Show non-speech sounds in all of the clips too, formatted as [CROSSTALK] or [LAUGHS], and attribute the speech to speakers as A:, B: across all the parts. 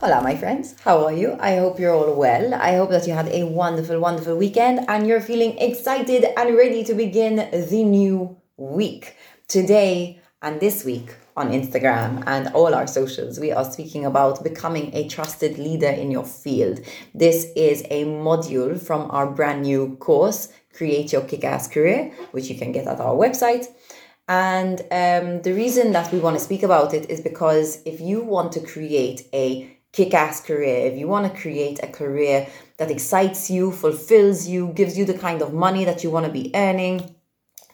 A: Hola, my friends. How are you? I hope you're all well. I hope that you had a wonderful, wonderful weekend and you're feeling excited and ready to begin the new week. Today and this week on Instagram and all our socials, we are speaking about becoming a trusted leader in your field. This is a module from our brand new course, Create Your Kick Ass Career, which you can get at our website. And um, the reason that we want to speak about it is because if you want to create a kick ass career, if you want to create a career that excites you, fulfills you, gives you the kind of money that you want to be earning,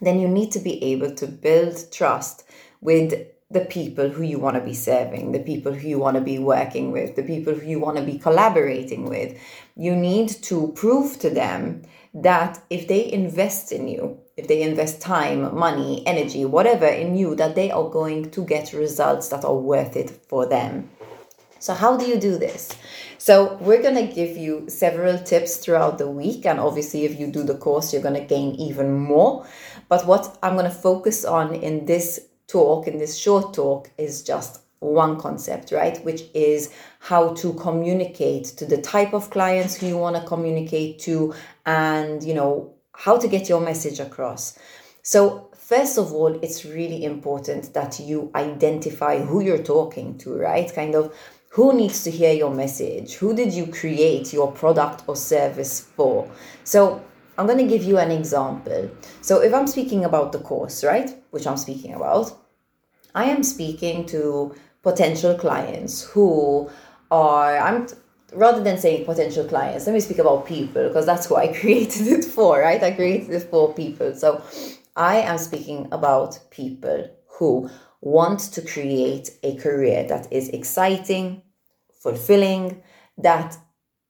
A: then you need to be able to build trust with the people who you want to be serving, the people who you want to be working with, the people who you want to be collaborating with. You need to prove to them that if they invest in you, if they invest time, money, energy, whatever in you, that they are going to get results that are worth it for them. So, how do you do this? So, we're going to give you several tips throughout the week. And obviously, if you do the course, you're going to gain even more. But what I'm going to focus on in this talk, in this short talk, is just one concept, right? Which is how to communicate to the type of clients who you want to communicate to and, you know, how to get your message across. So, first of all, it's really important that you identify who you're talking to, right? Kind of who needs to hear your message? Who did you create your product or service for? So, I'm going to give you an example. So, if I'm speaking about the course, right, which I'm speaking about, I am speaking to potential clients who are, I'm rather than saying potential clients, let me speak about people because that's who I [LAUGHS] created it for, right? I created it for people. So, I am speaking about people who want to create a career that is exciting, fulfilling, that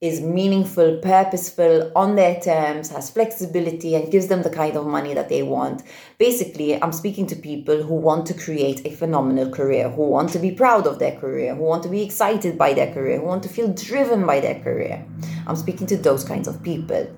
A: is meaningful, purposeful, on their terms, has flexibility, and gives them the kind of money that they want. Basically, I'm speaking to people who want to create a phenomenal career, who want to be proud of their career, who want to be excited by their career, who want to feel driven by their career. I'm speaking to those kinds of people.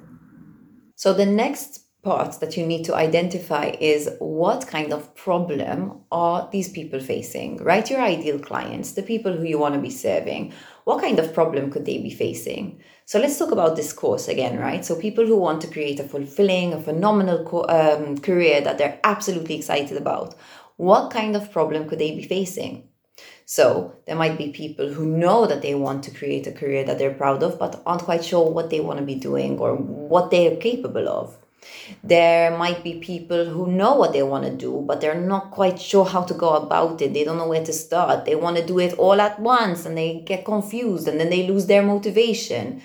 A: So, the next part that you need to identify is what kind of problem are these people facing right? Your ideal clients the people who you want to be serving what kind of problem could they be facing? So let's talk about this course again right? So people who want to create a fulfilling a phenomenal co- um, career that they're absolutely excited about what kind of problem could they be facing? So there might be people who know that they want to create a career that they're proud of but aren't quite sure what they want to be doing or what they are capable of there might be people who know what they want to do, but they're not quite sure how to go about it. They don't know where to start. They want to do it all at once and they get confused and then they lose their motivation.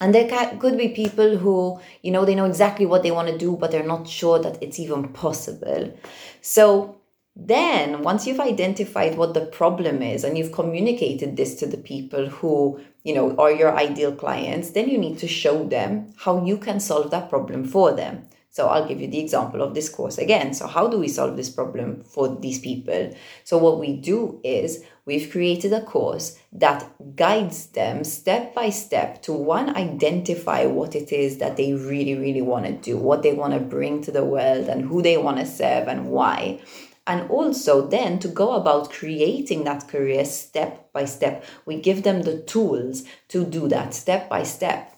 A: And there could be people who, you know, they know exactly what they want to do, but they're not sure that it's even possible. So then, once you've identified what the problem is and you've communicated this to the people who you know, are your ideal clients, then you need to show them how you can solve that problem for them. So I'll give you the example of this course again. So how do we solve this problem for these people? So what we do is we've created a course that guides them step by step to one identify what it is that they really really want to do, what they want to bring to the world and who they want to serve and why and also then to go about creating that career step by step. We give them the tools to do that step by step.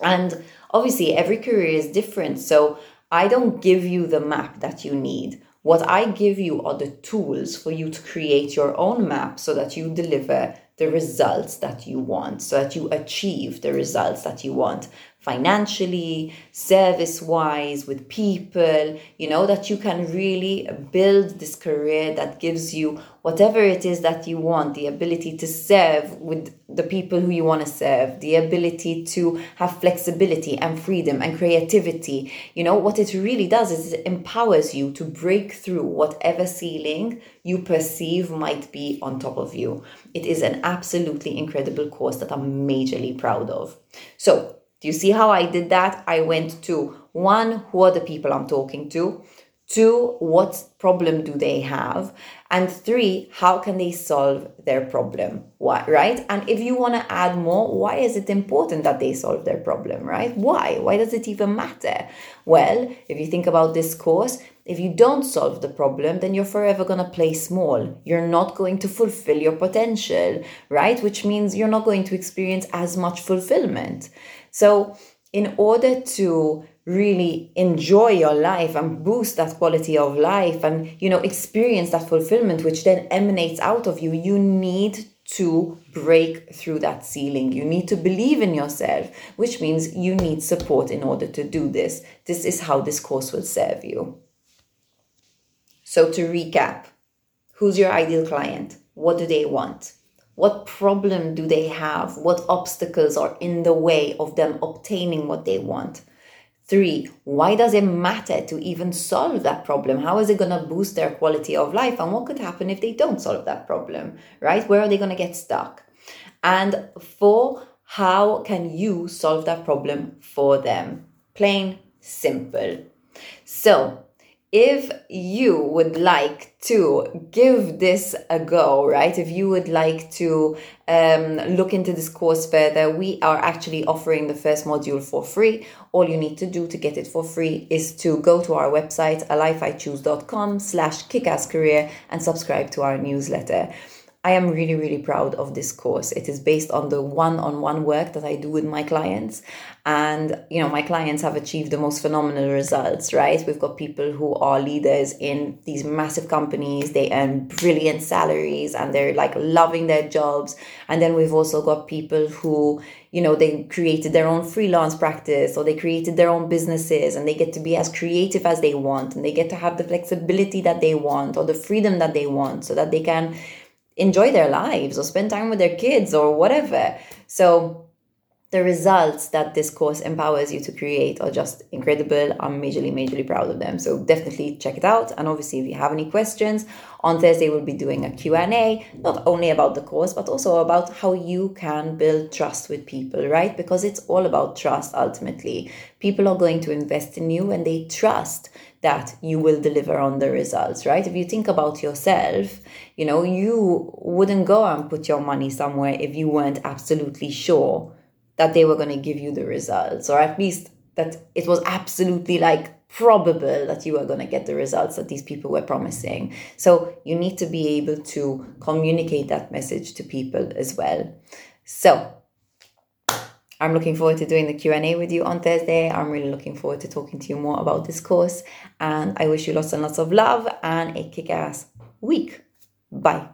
A: And obviously, every career is different. So I don't give you the map that you need. What I give you are the tools for you to create your own map so that you deliver the results that you want, so that you achieve the results that you want financially, service wise, with people, you know, that you can really build this career that gives you whatever it is that you want the ability to serve with the people who you want to serve, the ability to have flexibility and freedom and creativity. You know, what it really does is it empowers you to break through whatever ceiling you perceive might be on top of you. It is an absolutely incredible course that I'm majorly proud of. So, do you see how I did that? I went to one, who are the people I'm talking to? Two, what problem do they have? And three, how can they solve their problem? Why, right? And if you want to add more, why is it important that they solve their problem, right? Why? Why does it even matter? Well, if you think about this course, If you don't solve the problem, then you're forever going to play small. You're not going to fulfill your potential, right? Which means you're not going to experience as much fulfillment. So, in order to really enjoy your life and boost that quality of life and you know experience that fulfillment which then emanates out of you you need to break through that ceiling. You need to believe in yourself, which means you need support in order to do this. This is how this course will serve you. So, to recap, who's your ideal client? What do they want? What problem do they have? What obstacles are in the way of them obtaining what they want? Three, why does it matter to even solve that problem? How is it going to boost their quality of life? And what could happen if they don't solve that problem, right? Where are they going to get stuck? And four, how can you solve that problem for them? Plain simple. So, if you would like to give this a go, right? If you would like to um, look into this course further, we are actually offering the first module for free. All you need to do to get it for free is to go to our website, alifeichoose.com slash kickasscareer and subscribe to our newsletter. I am really, really proud of this course. It is based on the one on one work that I do with my clients. And, you know, my clients have achieved the most phenomenal results, right? We've got people who are leaders in these massive companies, they earn brilliant salaries and they're like loving their jobs. And then we've also got people who, you know, they created their own freelance practice or they created their own businesses and they get to be as creative as they want and they get to have the flexibility that they want or the freedom that they want so that they can enjoy their lives or spend time with their kids or whatever. So the results that this course empowers you to create are just incredible. I'm majorly, majorly proud of them. So definitely check it out. And obviously, if you have any questions, on Thursday we'll be doing a Q&A, not only about the course, but also about how you can build trust with people, right? Because it's all about trust ultimately. People are going to invest in you and they trust that you will deliver on the results, right? If you think about yourself, you know, you wouldn't go and put your money somewhere if you weren't absolutely sure that they were going to give you the results, or at least that it was absolutely like probable that you were going to get the results that these people were promising. So you need to be able to communicate that message to people as well. So I'm looking forward to doing the Q&A with you on Thursday. I'm really looking forward to talking to you more about this course and I wish you lots and lots of love and a kick-ass week. Bye.